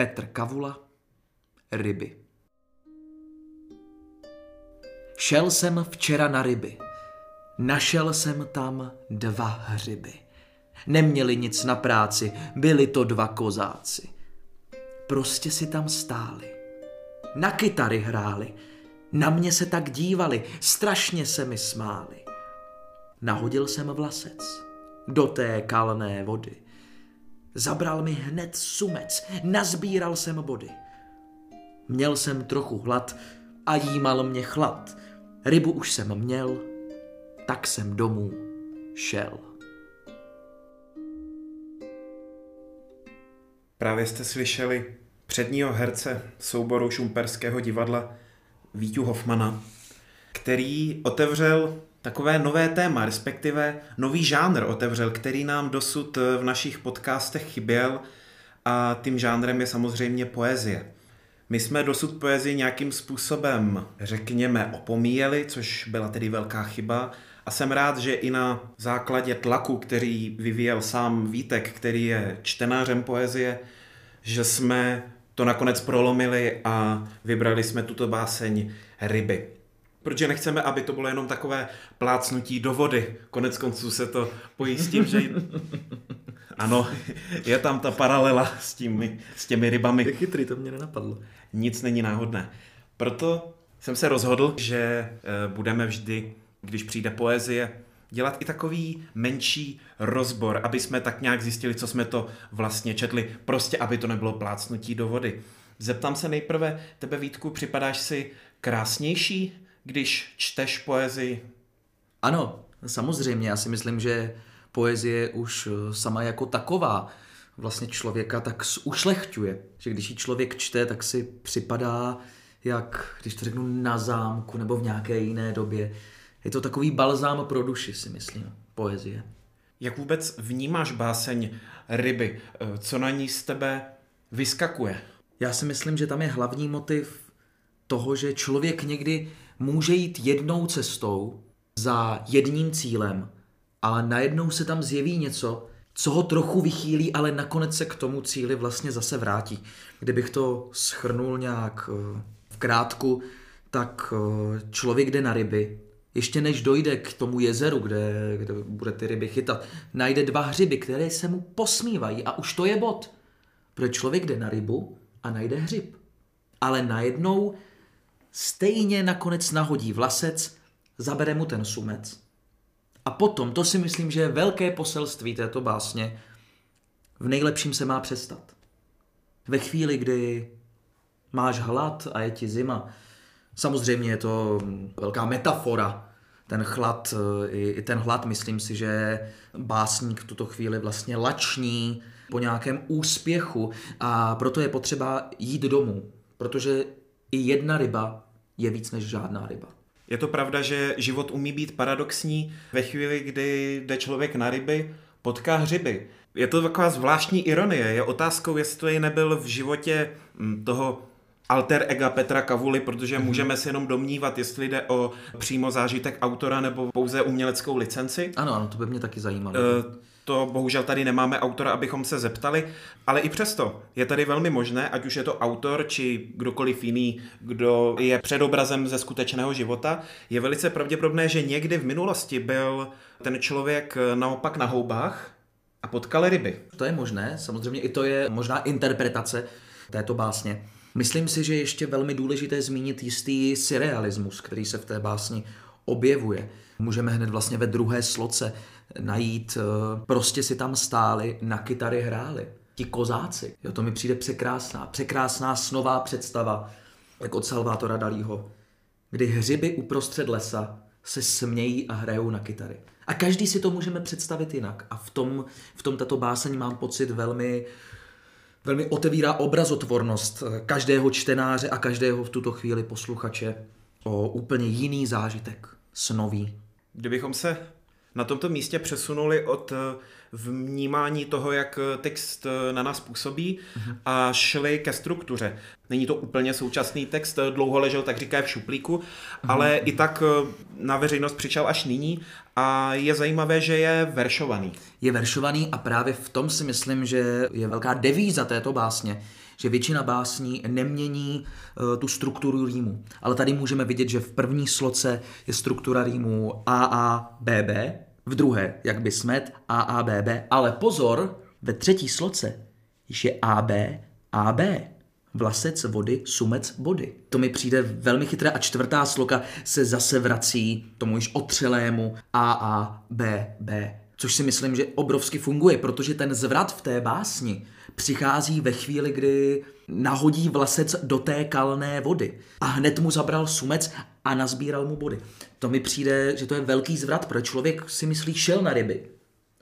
Petr Kavula, ryby. Šel jsem včera na ryby. Našel jsem tam dva hřiby. Neměli nic na práci, byli to dva kozáci. Prostě si tam stáli. Na kytary hráli. Na mě se tak dívali, strašně se mi smáli. Nahodil jsem vlasec do té kalné vody. Zabral mi hned sumec, nazbíral jsem body. Měl jsem trochu hlad a jímal mě chlad. Rybu už jsem měl, tak jsem domů šel. Právě jste slyšeli předního herce souboru Šumperského divadla Vítu Hofmana, který otevřel takové nové téma, respektive nový žánr otevřel, který nám dosud v našich podcastech chyběl a tím žánrem je samozřejmě poezie. My jsme dosud poezii nějakým způsobem, řekněme, opomíjeli, což byla tedy velká chyba. A jsem rád, že i na základě tlaku, který vyvíjel sám Vítek, který je čtenářem poezie, že jsme to nakonec prolomili a vybrali jsme tuto báseň Ryby. Protože nechceme, aby to bylo jenom takové plácnutí do vody. Konec konců se to pojí s tím, že... Ano, je tam ta paralela s, tím, s těmi rybami. Je chytrý, to mě nenapadlo. Nic není náhodné. Proto jsem se rozhodl, že eh, budeme vždy, když přijde poezie, dělat i takový menší rozbor, aby jsme tak nějak zjistili, co jsme to vlastně četli, prostě aby to nebylo plácnutí do vody. Zeptám se nejprve, tebe Vítku, připadáš si krásnější, když čteš poezii? Ano, samozřejmě. Já si myslím, že poezie už eh, sama jako taková vlastně člověka tak ušlechťuje. Že když ji člověk čte, tak si připadá, jak, když to řeknu, na zámku nebo v nějaké jiné době. Je to takový balzám pro duši, si myslím, poezie. Jak vůbec vnímáš báseň ryby? Eh, co na ní z tebe vyskakuje? Já si myslím, že tam je hlavní motiv toho, že člověk někdy může jít jednou cestou za jedním cílem, ale najednou se tam zjeví něco, co ho trochu vychýlí, ale nakonec se k tomu cíli vlastně zase vrátí. Kdybych to schrnul nějak eh, v krátku, tak eh, člověk jde na ryby, ještě než dojde k tomu jezeru, kde, kde bude ty ryby chytat, najde dva hřiby, které se mu posmívají a už to je bod. Protože člověk jde na rybu a najde hřib. Ale najednou stejně nakonec nahodí vlasec, zabere mu ten sumec. A potom, to si myslím, že je velké poselství této básně, v nejlepším se má přestat. Ve chvíli, kdy máš hlad a je ti zima, samozřejmě je to velká metafora, ten chlad, i ten hlad, myslím si, že básník v tuto chvíli vlastně lační po nějakém úspěchu a proto je potřeba jít domů, protože i jedna ryba je víc než žádná ryba. Je to pravda, že život umí být paradoxní ve chvíli, kdy jde člověk na ryby, potká hřiby. Je to taková zvláštní ironie. Je otázkou, jestli nebyl v životě hm, toho alter ega Petra Kavuly, protože mm-hmm. můžeme si jenom domnívat, jestli jde o přímo zážitek autora nebo pouze uměleckou licenci. Ano, ano, to by mě taky zajímalo. Uh, to bohužel tady nemáme autora, abychom se zeptali, ale i přesto je tady velmi možné, ať už je to autor či kdokoliv jiný, kdo je předobrazem ze skutečného života, je velice pravděpodobné, že někdy v minulosti byl ten člověk naopak na houbách a potkal ryby. To je možné, samozřejmě i to je možná interpretace této básně. Myslím si, že je ještě velmi důležité zmínit jistý surrealismus, který se v té básni objevuje. Můžeme hned vlastně ve druhé sloce najít, eh, prostě si tam stáli, na kytary hráli. Ti kozáci. Jo, to mi přijde překrásná, překrásná snová představa, jak od Salvátora Dalího, kdy hřiby uprostřed lesa se smějí a hrajou na kytary. A každý si to můžeme představit jinak. A v tom, v tom tato báseň mám pocit velmi, velmi otevírá obrazotvornost každého čtenáře a každého v tuto chvíli posluchače o úplně jiný zážitek, snový. Kdybychom se na tomto místě přesunuli od eh, vnímání toho, jak text na nás působí a šli ke struktuře. Není to úplně současný text, dlouho ležel, tak říká v šuplíku, ale i tak na veřejnost přišel až nyní a je zajímavé, že je veršovaný. Je veršovaný a právě v tom si myslím, že je velká devíza této básně, že většina básní nemění tu strukturu rýmu. Ale tady můžeme vidět, že v první sloce je struktura rýmu A, A, B, B, v druhé, jak by smet, A, A, B, B, ale pozor, ve třetí sloce je A, B, A, B. Vlasec vody, sumec body. To mi přijde velmi chytré a čtvrtá sloka se zase vrací tomu již otřelému A, A, B, B. Což si myslím, že obrovsky funguje, protože ten zvrat v té básni přichází ve chvíli, kdy nahodí vlasec do té kalné vody. A hned mu zabral sumec a nazbíral mu body. To mi přijde, že to je velký zvrat, protože člověk si myslí, šel na ryby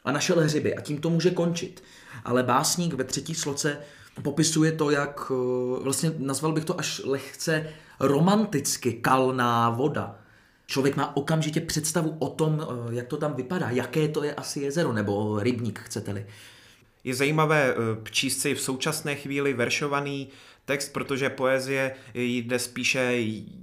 a našel hřiby a tím to může končit. Ale básník ve třetí sloce popisuje to, jak eh, vlastně nazval bych to až lehce romanticky kalná voda. Člověk má okamžitě představu o tom, eh, jak to tam vypadá, jaké to je asi jezero, nebo rybník, chcete-li. Je zajímavé eh, číst si v současné chvíli veršovaný text, protože poezie jde spíše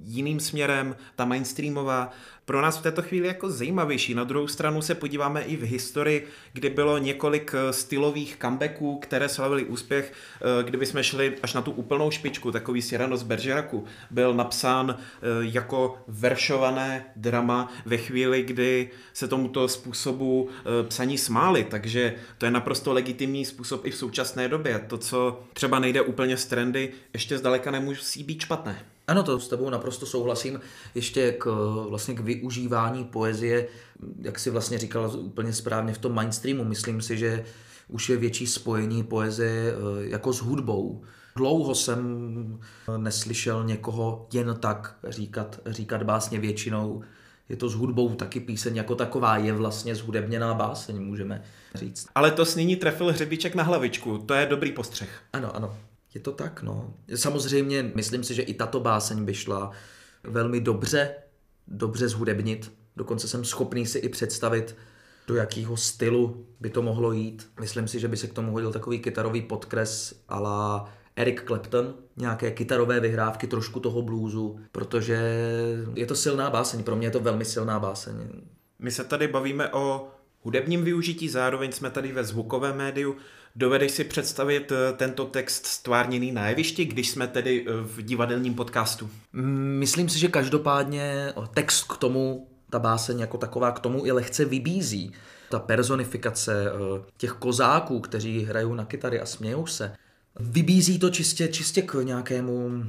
jiným směrem, ta mainstreamová pro nás v této chvíli jako zajímavější. Na druhou stranu se podíváme i v historii, kdy bylo několik eh, stylových comebacků, které slavili úspěch. Eh, kdyby jsme šli až na tu úplnou špičku, takový Cyrano z Bergeracu byl napsán eh, jako veršované drama ve chvíli, kdy se tomuto způsobu psaní smáli, takže to je naprosto legitimní způsob i v současné době. To, co třeba nejde úplně z trendy, ještě zdaleka nemusí být špatné. Ano, to s tebou naprosto souhlasím. Ještě k, vlastně k využívání poezie, jak si vlastně říkal úplně správně v tom mainstreamu, myslím si, že už je větší spojení poezie eh, jako s hudbou. Dlouho jsem neslyšel někoho jen tak říkat, říkat básně většinou. Je to s hudbou taky píseň jako taková, je vlastně zhudebněná báseň, můžeme říct. Ale to s nyní trefil hřebíček na hlavičku, to je dobrý postřeh. Ano, ano. Je to tak, no. Samozřejmě myslím si, že i tato báseň by šla velmi dobře, dobře zhudebnit. Dokonce jsem schopný si i představit, do jakého stylu by to mohlo jít. Myslím si, že by se k tomu hodil takový kytarový podkres la Eric Clapton, nějaké kytarové vyhrávky, trošku toho bluesu, protože je to silná báseň, pro mě je to velmi silná báseň. My se tady bavíme o hudebním využití, zároveň jsme tady ve zvukovém médiu. Dovedeš si představit eh, tento text stvárněný na jevišti, když jsme tedy eh, v divadelním podcastu? Myslím si, že každopádně eh, text k tomu, ta báseň jako taková k tomu i lehce vybízí. Ta personifikace těch kozáků, kteří hrajou na kytary a smějou se, Vybízí to čistě, čistě k nějakému,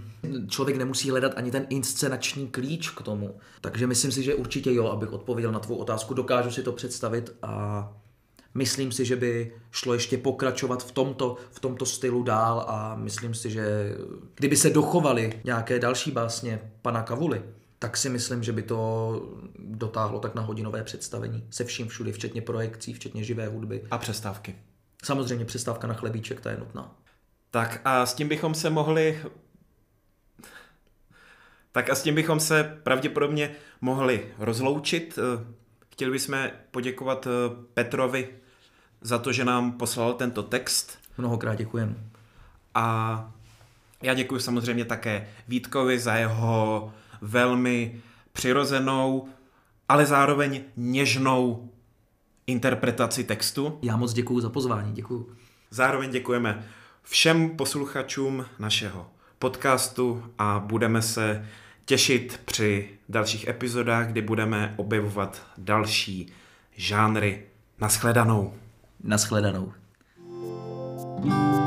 člověk nemusí hledat ani ten inscenační klíč k tomu. Takže myslím si, že určitě jo, abych odpověděl na tvou otázku, dokážu si to představit a Myslím si, že by šlo ještě pokračovat v tomto, v tomto stylu dál a myslím si, že kdyby se dochovaly nějaké další básně pana Kavuly, tak si myslím, že by to dotáhlo tak na hodinové představení se vším všudy, včetně projekcí, včetně živé hudby. A přestávky. Samozřejmě přestávka na chlebíček, ta je nutná. Tak a s tím bychom se mohli tak a s tím bychom se pravděpodobně mohli rozloučit. Chtěli bychom poděkovat Petrovi za to, že nám poslal tento text. Mnohokrát děkujem. A já děkuji samozřejmě také Vítkovi za jeho velmi přirozenou, ale zároveň něžnou interpretaci textu. Já moc děkuji za pozvání, děkuji. Zároveň děkujeme všem posluchačům našeho podcastu a budeme se těšit při dalších epizodách, kdy budeme objevovat další žánry. Naschledanou. Naschledanou. thank you